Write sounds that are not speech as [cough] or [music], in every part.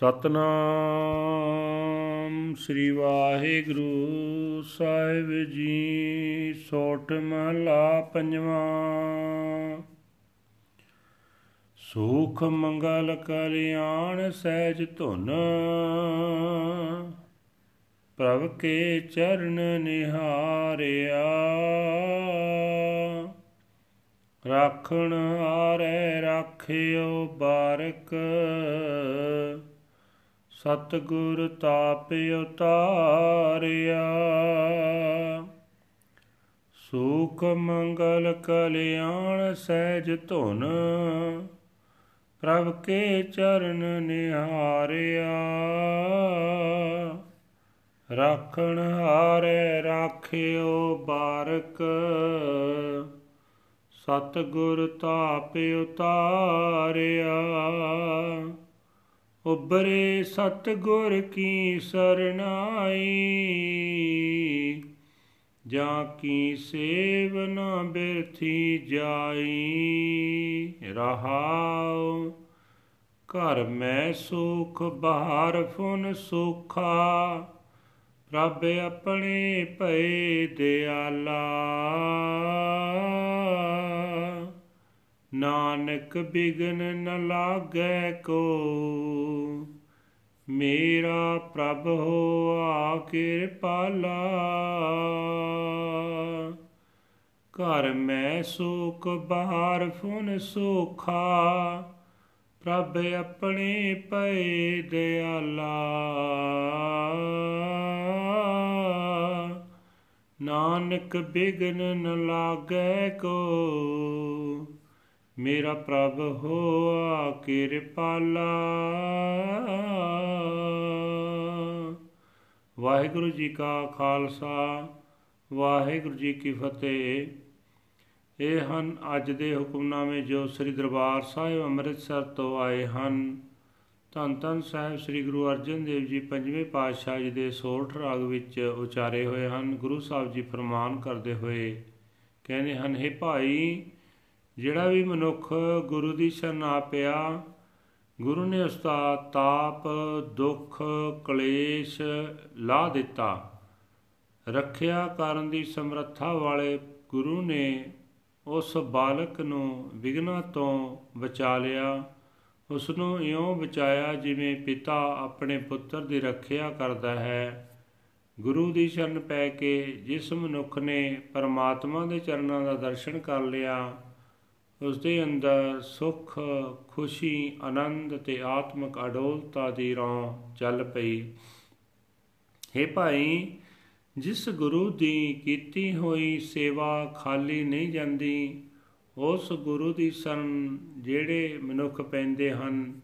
ਸਤਨਾਮ ਸ੍ਰੀ ਵਾਹਿਗੁਰੂ ਸਾਹਿਬ ਜੀ ਸੋਠ ਮਹਲਾ ਪੰਜਵਾਂ। ਸੁਖ ਮੰਗਲ ਕਲਿਆਣ ਸਹਿਜ ਧੁਨ, ਪ੍ਰਭ ਕੇ ਚਰਨ ਨਿਹਾਰਿਆ। ਰਾਖਣ ਆਰੇ ਰਾਖਿਓ ਬਾਰਕ ਸਤਗੁਰ ਤਾਪ ਉਤਾਰਿਆ। ਸੁਖ ਮੰਗਲ ਕਲਿਆਣ ਸਹਿਜ ਧੁਨ, ਪ੍ਰਭ ਕੇ ਚਰਨ ਨਿਹਾਰਿਆ। ਰਾਖਣ ਹਾਰੇ ਰਾਖਿਓ ਬਾਰਕ, ਸਤਗੁਰ ਤਾਪ ਉਤਾਰਿਆ। ਉਬਰੇ ਸਤਗੁਰ ਕੀ ਸਰਨਾਈ, ਜਾਂ ਕੀ ਸੇਵ ਨਾ ਬਿਰਥੀ ਜਾਈ। ਰਹਾਉ, ਘਰ ਮੈਂ ਸੁਖ, ਬਾਹਰ ਫੁਨ ਸੁਖਾ। ਰੱਬ ਆਪਣੇ ਭਏ ਦਿਆਲਾ। ਨਾਨਕ ਬਿਗਨ ਨ ਲਾਗੈ ਕੋ, ਮੇਰਾ ਪ੍ਰਭ ਹੋਆ ਕਿਰਪਾਲਾ ਘਰ ਮੈਂ ਸੁਖ ਬਾਹਰ ਫੁਨ ਸੁਖਾ, ਪ੍ਰਭ ਆਪਣੇ ਪਏ ਦਿਆਲਾ। ਨਾਨਕ ਬਿਗਨ ਨ ਲਾਗੈ ਕੋ ਮੇਰਾ ਪ੍ਰਭ ਹੋਆ ਕਿਰਪਾਲਾ। ਵਾਹਿਗੁਰੂ ਜੀ ਕਾ ਖਾਲਸਾ, ਵਾਹਿਗੁਰੂ ਜੀ ਕੀ ਫਤਿਹ। ਇਹ ਹਨ ਅੱਜ ਦੇ ਹੁਕਮਨਾਮੇ ਜੋ ਸ੍ਰੀ ਦਰਬਾਰ ਸਾਹਿਬ ਅੰਮ੍ਰਿਤਸਰ ਤੋਂ ਆਏ ਹਨ। ਧੰਨ ਧੰਨ ਸਾਹਿਬ ਸ੍ਰੀ ਗੁਰੂ ਅਰਜਨ ਦੇਵ ਜੀ ਪੰਜਵੇਂ ਪਾਤਸ਼ਾਹ ਜੀ ਦੇ ਸੋਠ ਰਾਗ ਵਿੱਚ ਉਚਾਰੇ ਹੋਏ ਹਨ। ਗੁਰੂ ਸਾਹਿਬ ਜੀ ਫਰਮਾਨ ਕਰਦੇ ਹੋਏ ਕਹਿੰਦੇ ਹਨ हे ਭਾਈ ਜਿਹੜਾ ਵੀ ਮਨੁੱਖ ਗੁਰੂ ਦੀ ਸ਼ਰਨ ਆ ਪਿਆ ਗੁਰੂ ਨੇ ਉਸ ਦਾ ਤਾਪ, ਦੁੱਖ, ਕਲੇਸ਼ ਲਾ ਦਿੱਤਾ। ਰੱਖਿਆ ਕਰਨ ਦੀ ਸਮਰੱਥਾ ਵਾਲੇ ਗੁਰੂ ਨੇ ਉਸ ਬਾਲਕ ਨੂੰ ਵਿਗਨਾ ਤੋਂ ਬਚਾ ਲਿਆ। ਉਸ ਨੂੰ ਇਉਂ ਬਚਾਇਆ ਜਿਵੇਂ ਪਿਤਾ ਆਪਣੇ ਪੁੱਤਰ ਦੀ ਰੱਖਿਆ ਕਰਦਾ ਹੈ। ਗੁਰੂ ਦੀ ਸ਼ਰਨ ਪੈ ਕੇ ਜਿਸ ਮਨੁੱਖ ਨੇ ਪਰਮਾਤਮਾ ਦੇ ਚਰਨਾਂ ਦਾ ਦਰਸ਼ਨ ਕਰ ਲਿਆ ਉਸ ਦੇ ਅੰਦਰ ਸੁੱਖ, ਖੁਸ਼ੀ, ਆਨੰਦ ਤੇ ਆਤਮਿਕ ਅਡੋਲਤਾ ਦੀ ਰੌਂ ਚੱਲ ਪਈ। हे ਭਾਈ, ਜਿਸ ਗੁਰੂ ਦੀ ਕੀਤੀ ਹੋਈ ਸੇਵਾ ਖਾਲੀ ਨਹੀਂ ਜਾਂਦੀ, ਉਸ ਗੁਰੂ ਦੀ ਸ਼ਰਨ ਜਿਹੜੇ ਮਨੁੱਖ ਪੈਂਦੇ ਹਨ,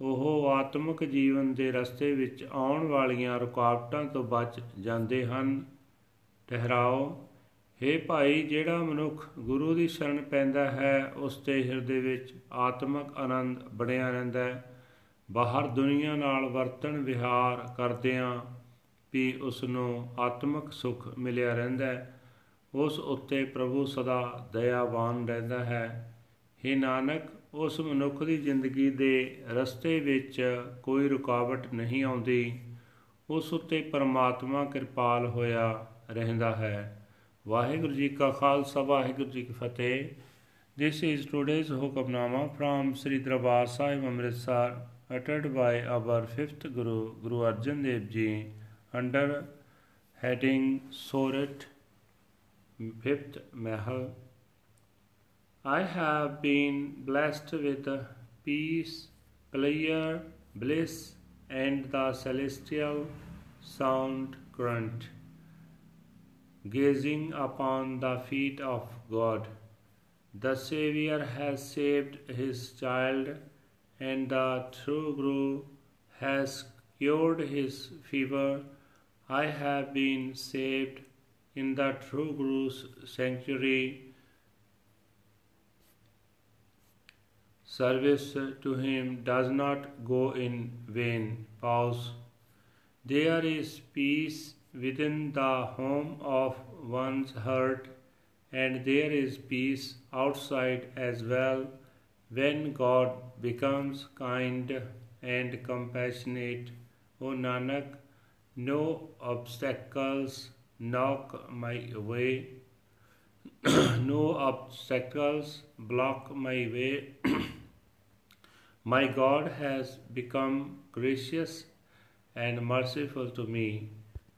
ਉਹ ਆਤਮਿਕ ਜੀਵਨ ਦੇ ਰਸਤੇ ਵਿੱਚ ਆਉਣ ਵਾਲੀਆਂ ਰੁਕਾਵਟਾਂ ਤੋਂ ਬਚ ਜਾਂਦੇ ਹਨ। ਠਹਿਰਾਓ। हे ਭਾਈ, ਜਿਹੜਾ ਮਨੁੱਖ ਗੁਰੂ ਦੀ ਸ਼ਰਨ ਪੈਂਦਾ ਹੈ, ਉਸ ਦੇ ਹਿਰਦੇ ਵਿੱਚ ਆਤਮਿਕ ਆਨੰਦ ਬਣਿਆ ਰਹਿੰਦਾ ਹੈ। ਬਾਹਰ ਦੁਨੀਆ ਨਾਲ ਵਰਤਣ, ਵਿਹਾਰ ਕਰਦਿਆਂ ਵੀ ਉਸ ਨੂੰ ਆਤਮਿਕ ਸੁਖ ਮਿਲਿਆ ਰਹਿੰਦਾ ਹੈ। ਉਸ ਉੱਤੇ ਪ੍ਰਭੂ ਸਦਾ ਦਇਆਵਾਨ ਰਹਿੰਦਾ ਹੈ। हे ਨਾਨਕ, ਉਸ ਮਨੁੱਖ ਦੀ ਜ਼ਿੰਦਗੀ ਦੇ ਰਸਤੇ ਵਿੱਚ ਕੋਈ ਰੁਕਾਵਟ ਨਹੀਂ ਆਉਂਦੀ। ਉਸ ਉੱਤੇ ਪਰਮਾਤਮਾ ਕਿਰਪਾਲ ਹੋਇਆ ਰਹਿੰਦਾ ਹੈ। ਵਾਹਿਗੁਰੂ ਜੀ ਕਾ ਖਾਲਸਾ ਵਾਹਿਗੁਰੂ ਜੀ ਕੀ ਫਤਿਹ This is today's Hukamnama from Sri Darbar Sahib Amritsar uttered by our fifth Guru, Guru Arjan Dev Ji under heading Sorat fifth Mahal. I have been blessed with peace, clear bliss and the celestial sound current gazing upon the feet of God. The Saviour has saved his child, and the true Guru has cured his fever. I have been saved in the true Guru's sanctuary. Service to him does not go in vain. Pause. There is peace within the home of one's heart, and there is peace outside as well when God becomes kind and compassionate. O Nanak, no obstacles knock my way, [clears throat] no obstacles block my way. [clears throat] my God has become gracious and merciful to me.